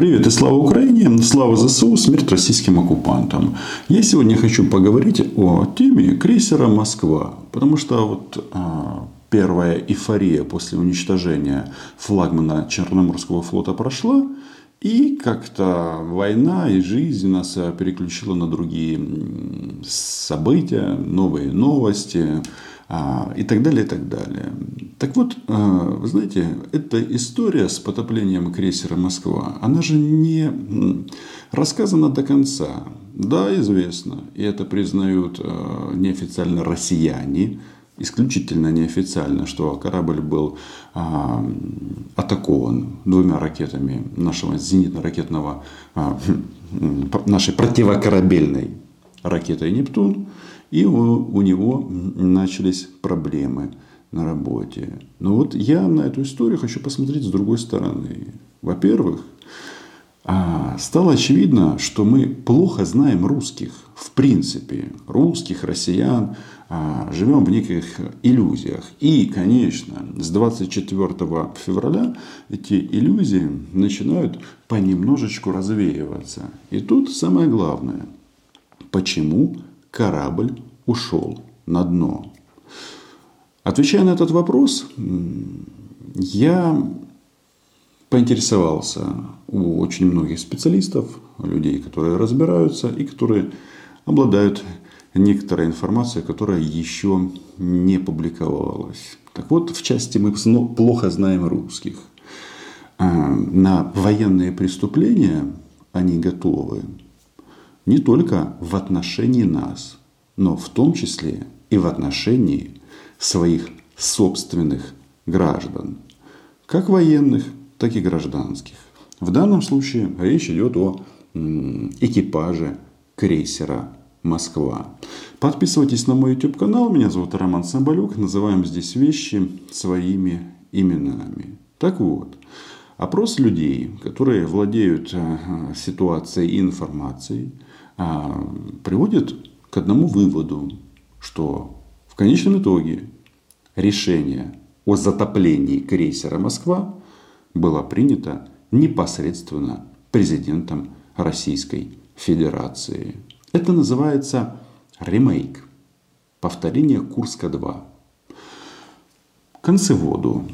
Привет и слава Украине, слава ЗСУ, смерть российским оккупантам. Я сегодня хочу поговорить о теме крейсера «Москва», потому что вот а, первая эйфория после уничтожения флагмана Черноморского флота прошла, и как-то война и жизнь нас переключила на другие события, новые новости, и так далее, и так далее. Так вот, а, вы знаете, эта история с потоплением крейсера «Москва», она же не рассказана до конца. Да, известно, и это признают а, неофициально россияне, исключительно неофициально, что корабль был а, атакован двумя ракетами нашего зенитно-ракетного, а, нашей противокорабельной ракетой «Нептун». И у, у него начались проблемы на работе. Но вот я на эту историю хочу посмотреть с другой стороны. Во-первых, а, стало очевидно, что мы плохо знаем русских. В принципе, русских, россиян, а, живем в неких иллюзиях. И, конечно, с 24 февраля эти иллюзии начинают понемножечку развеиваться. И тут самое главное. Почему корабль ушел на дно? Отвечая на этот вопрос, я поинтересовался у очень многих специалистов, людей, которые разбираются и которые обладают некоторой информацией, которая еще не публиковалась. Так вот, в части мы плохо знаем русских. А, на военные преступления они готовы не только в отношении нас, но в том числе и в отношении своих собственных граждан, как военных, так и гражданских. В данном случае речь идет о экипаже крейсера Москва. Подписывайтесь на мой YouTube канал. Меня зовут Роман Самбалюк. Называем здесь вещи своими именами. Так вот, опрос людей, которые владеют э, ситуацией и информацией, приводит к одному выводу, что в конечном итоге решение о затоплении крейсера «Москва» было принято непосредственно президентом Российской Федерации. Это называется ремейк, повторение Курска-2. Концеводу.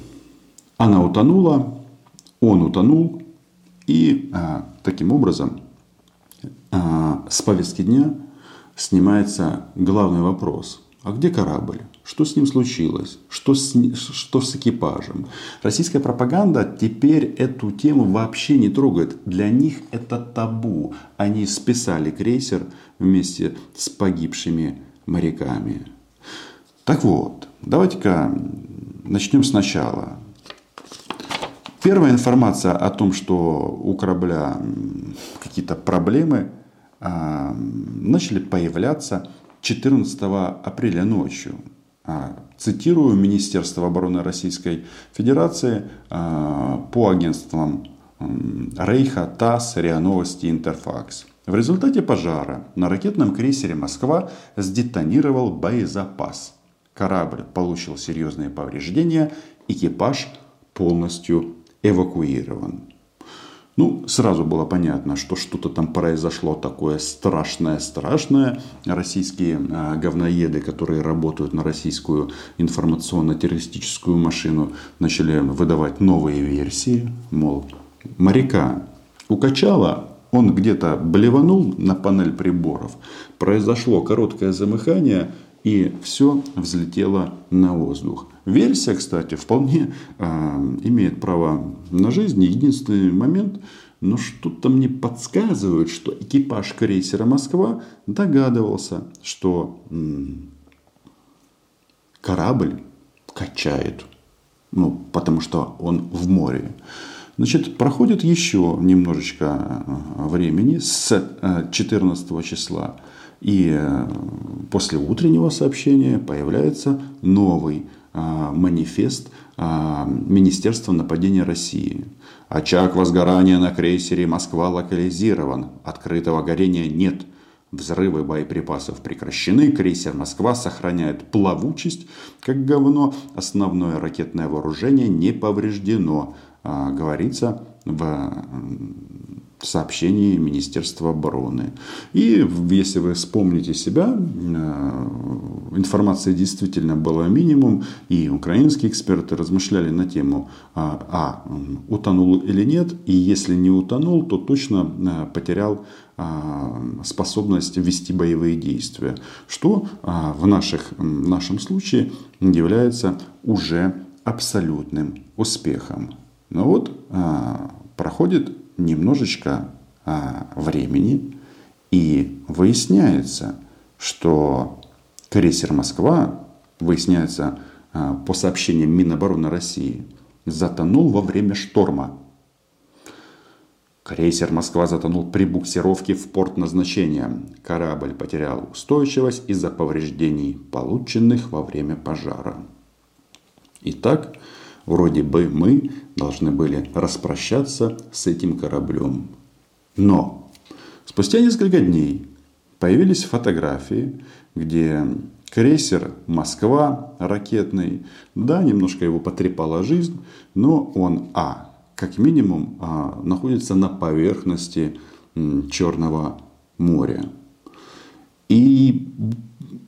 Она утонула, он утонул, и а, таким образом а, с повестки дня снимается главный вопрос. А где корабль? Что с ним случилось? Что с, что с экипажем? Российская пропаганда теперь эту тему вообще не трогает. Для них это табу. Они списали крейсер вместе с погибшими моряками. Так вот, давайте-ка начнем сначала. Первая информация о том, что у корабля какие-то проблемы, а, начали появляться 14 апреля ночью. А, цитирую Министерство обороны Российской Федерации а, по агентствам Рейха, ТАСС, РИА Новости, Интерфакс. В результате пожара на ракетном крейсере «Москва» сдетонировал боезапас. Корабль получил серьезные повреждения, экипаж полностью эвакуирован. Ну, сразу было понятно, что что-то там произошло такое страшное-страшное. Российские э, говноеды, которые работают на российскую информационно-террористическую машину, начали выдавать новые версии. Мол, моряка укачало, он где-то блеванул на панель приборов, произошло короткое замыхание – и все взлетело на воздух. Версия, кстати, вполне э, имеет право на жизнь. Единственный момент, но что-то мне подсказывает, что экипаж крейсера «Москва» догадывался, что м- корабль качает, ну, потому что он в море. Значит, проходит еще немножечко времени с 14 э, числа и э, после утреннего сообщения появляется новый а, манифест а, Министерства нападения России. Очаг возгорания на крейсере «Москва» локализирован. Открытого горения нет. Взрывы боеприпасов прекращены. Крейсер «Москва» сохраняет плавучесть, как говно. Основное ракетное вооружение не повреждено. Говорится в сообщении Министерства обороны. И если вы вспомните себя, э, информации действительно было минимум, и украинские эксперты размышляли на тему, а, а утонул или нет, и если не утонул, то точно э, потерял а, способность вести боевые действия, что а, в, наших, в нашем случае является уже абсолютным успехом. Но вот проходит немножечко а, времени, и выясняется, что крейсер «Москва», выясняется а, по сообщениям Минобороны России, затонул во время шторма. Крейсер «Москва» затонул при буксировке в порт назначения. Корабль потерял устойчивость из-за повреждений, полученных во время пожара. Итак, Вроде бы мы должны были распрощаться с этим кораблем. Но спустя несколько дней появились фотографии, где крейсер «Москва» ракетный, да, немножко его потрепала жизнь, но он, а, как минимум, а, находится на поверхности Черного моря. И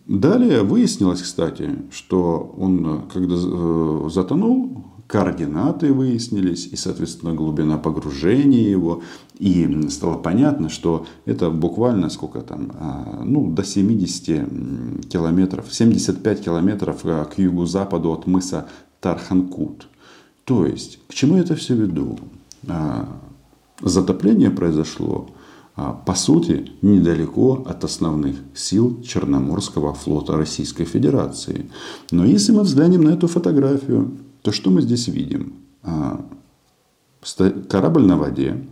далее выяснилось, кстати, что он, когда э, затонул, координаты выяснились, и, соответственно, глубина погружения его. И стало понятно, что это буквально сколько там, а, ну, до 70 километров, 75 километров а, к югу-западу от мыса Тарханкут. То есть, к чему я это все веду? А, затопление произошло, по сути, недалеко от основных сил Черноморского флота Российской Федерации. Но если мы взглянем на эту фотографию, то что мы здесь видим? А, корабль на воде,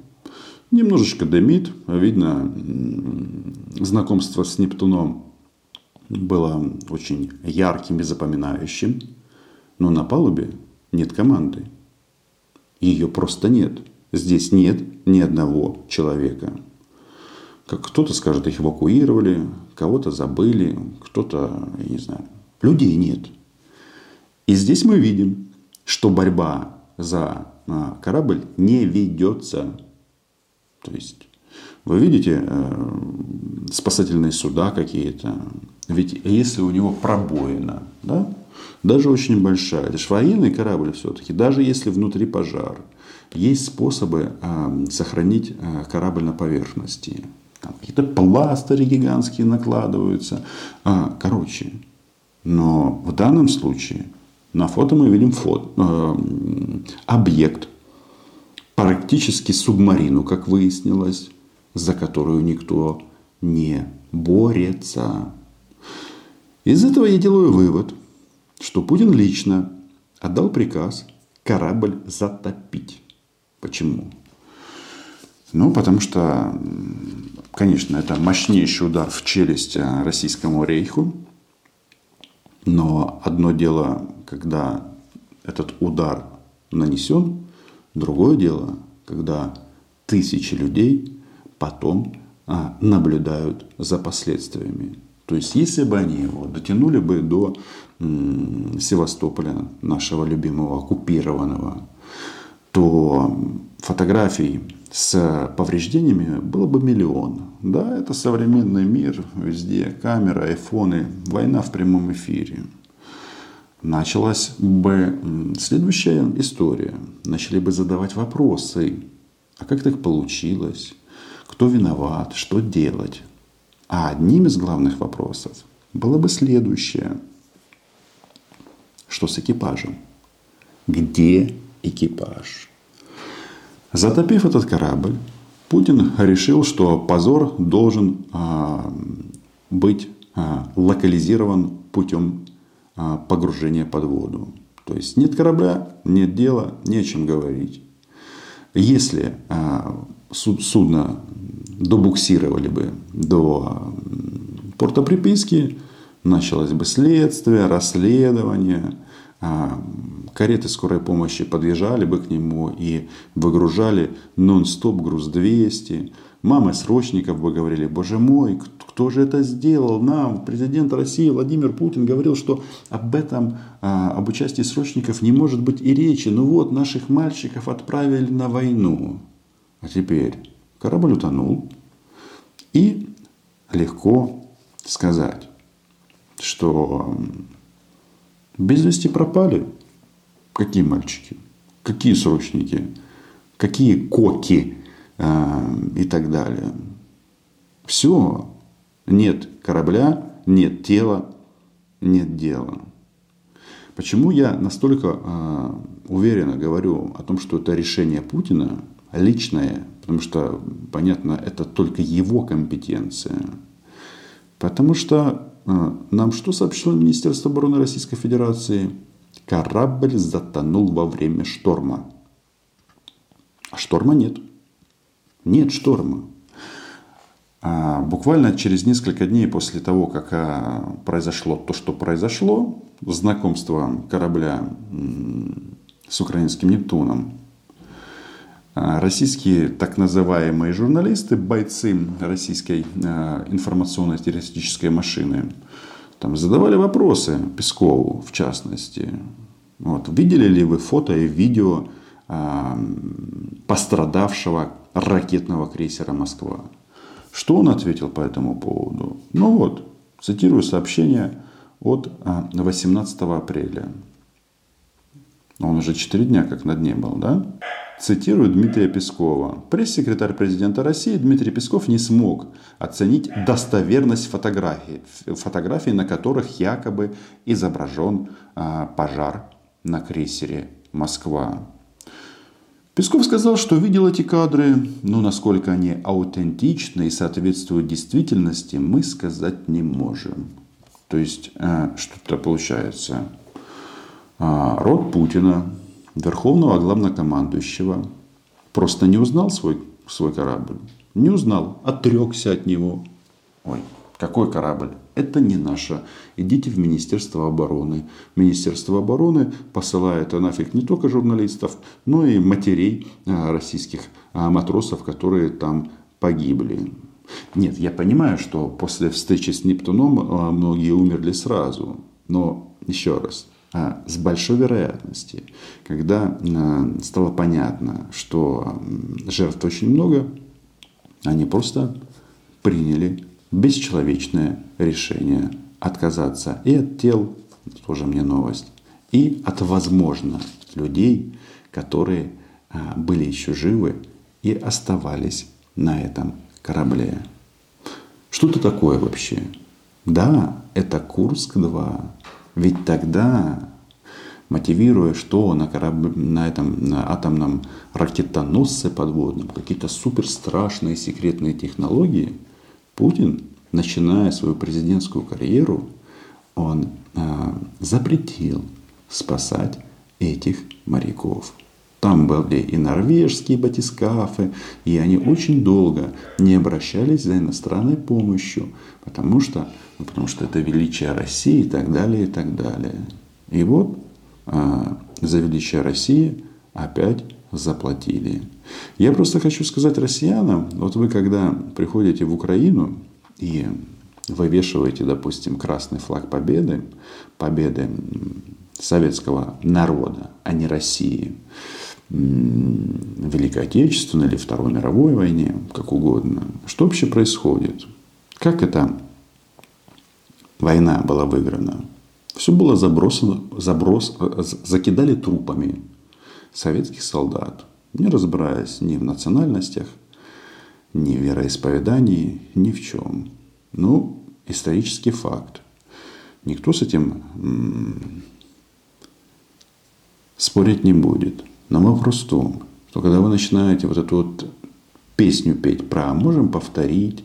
немножечко дымит, видно, знакомство с Нептуном было очень ярким и запоминающим, но на палубе нет команды. Ее просто нет. Здесь нет ни одного человека. Как кто-то скажет, их эвакуировали, кого-то забыли, кто-то, я не знаю. Людей нет. И здесь мы видим, что борьба за а, корабль не ведется. То есть вы видите э, спасательные суда какие-то. Ведь если у него пробоина, да, даже очень большая, это же военный корабль все-таки, даже если внутри пожар, есть способы э, сохранить э, корабль на поверхности. Какие-то пластыри гигантские накладываются. А, короче, но в данном случае на фото мы видим фото, э, объект, практически субмарину, как выяснилось, за которую никто не борется. Из этого я делаю вывод, что Путин лично отдал приказ корабль затопить. Почему? Ну, потому что, конечно, это мощнейший удар в челюсть э, российскому рейху. Но одно дело, когда этот удар нанесен, другое дело, когда тысячи людей потом а, наблюдают за последствиями. То есть, если бы они его дотянули бы до м, Севастополя, нашего любимого оккупированного, то фотографий с повреждениями было бы миллион. Да, это современный мир, везде камера, айфоны, война в прямом эфире. Началась бы следующая история. Начали бы задавать вопросы. А как так получилось? Кто виноват? Что делать? А одним из главных вопросов было бы следующее. Что с экипажем? Где экипаж? Затопив этот корабль, Путин решил, что позор должен а, быть а, локализирован путем а, погружения под воду. То есть нет корабля, нет дела, не о чем говорить. Если судно добуксировали бы до порта приписки, началось бы следствие, расследование, кареты скорой помощи подъезжали бы к нему и выгружали нон-стоп груз 200. Мамы срочников бы говорили, боже мой, кто же это сделал нам? Президент России Владимир Путин говорил, что об этом, а, об участии срочников не может быть и речи. Ну вот, наших мальчиков отправили на войну. А теперь корабль утонул. И легко сказать, что без вести пропали. Какие мальчики? Какие срочники? Какие коки? Э, и так далее. Все. Нет корабля, нет тела, нет дела. Почему я настолько э, уверенно говорю о том, что это решение Путина личное, потому что, понятно, это только его компетенция. Потому что э, нам что сообщило Министерство обороны Российской Федерации? Корабль затонул во время шторма. А шторма нет. Нет шторма. А буквально через несколько дней после того, как а, произошло то, что произошло, знакомство корабля с украинским Нептуном, а, российские так называемые журналисты, бойцы российской информационной террористической машины, там задавали вопросы Пескову, в частности. Вот. Видели ли вы фото и видео пострадавшего ракетного крейсера «Москва». Что он ответил по этому поводу? Ну вот, цитирую сообщение от 18 а, апреля. Он уже 4 дня как на дне был, да? Цитирую Дмитрия Пескова. Пресс-секретарь президента России Дмитрий Песков не смог оценить достоверность фотографий, фотографий на которых якобы изображен а, пожар на крейсере «Москва». Песков сказал, что видел эти кадры, но насколько они аутентичны и соответствуют действительности, мы сказать не можем. То есть, э, что-то получается. А, род Путина, верховного главнокомандующего, просто не узнал свой, свой корабль. Не узнал, отрекся от него. Ой, какой корабль? Это не наше. Идите в Министерство обороны. Министерство обороны посылает нафиг не только журналистов, но и матерей а, российских а, матросов, которые там погибли. Нет, я понимаю, что после встречи с Нептуном а, многие умерли сразу. Но еще раз, с большой вероятностью, когда стало понятно, что жертв очень много, они просто приняли бесчеловечное решение отказаться и от тел, тоже мне новость, и от, возможно, людей, которые а, были еще живы и оставались на этом корабле. Что это такое вообще? Да, это Курск-2. Ведь тогда, мотивируя, что на, корабле, на этом на атомном ракетоносце подводном, какие-то суперстрашные секретные технологии – Путин, начиная свою президентскую карьеру, он э, запретил спасать этих моряков. Там были и норвежские батискафы, и они очень долго не обращались за иностранной помощью, потому что, ну, потому что это величие России и так далее, и так далее. И вот э, за величие России опять заплатили. Я просто хочу сказать россиянам, вот вы когда приходите в Украину и вывешиваете, допустим, красный флаг победы, победы советского народа, а не России, Великой Отечественной или Второй мировой войне, как угодно. Что вообще происходит? Как эта война была выиграна? Все было забросано, заброс, закидали трупами советских солдат, не разбираясь ни в национальностях, ни в вероисповедании, ни в чем. Ну, исторический факт. Никто с этим спорить не будет. Но вопрос в том, что когда вы начинаете вот эту вот песню петь про «можем повторить»,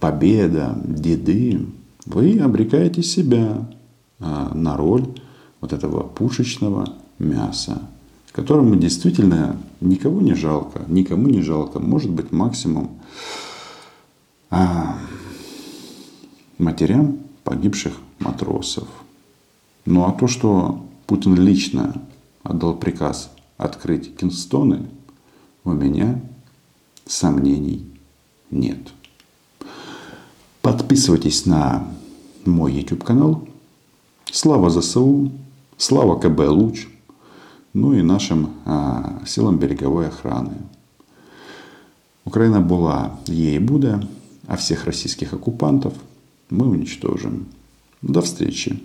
«победа», «деды», вы обрекаете себя а, на роль вот этого пушечного мяса, которому действительно никого не жалко, никому не жалко, может быть максимум а, матерям погибших матросов. Ну а то, что Путин лично отдал приказ открыть Кинстоны, у меня сомнений нет. Подписывайтесь на мой YouTube канал. Слава ЗСУ! Слава КБ Луч. ну и нашим а, силам береговой охраны. Украина была, ей буде, а всех российских оккупантов мы уничтожим. До встречи!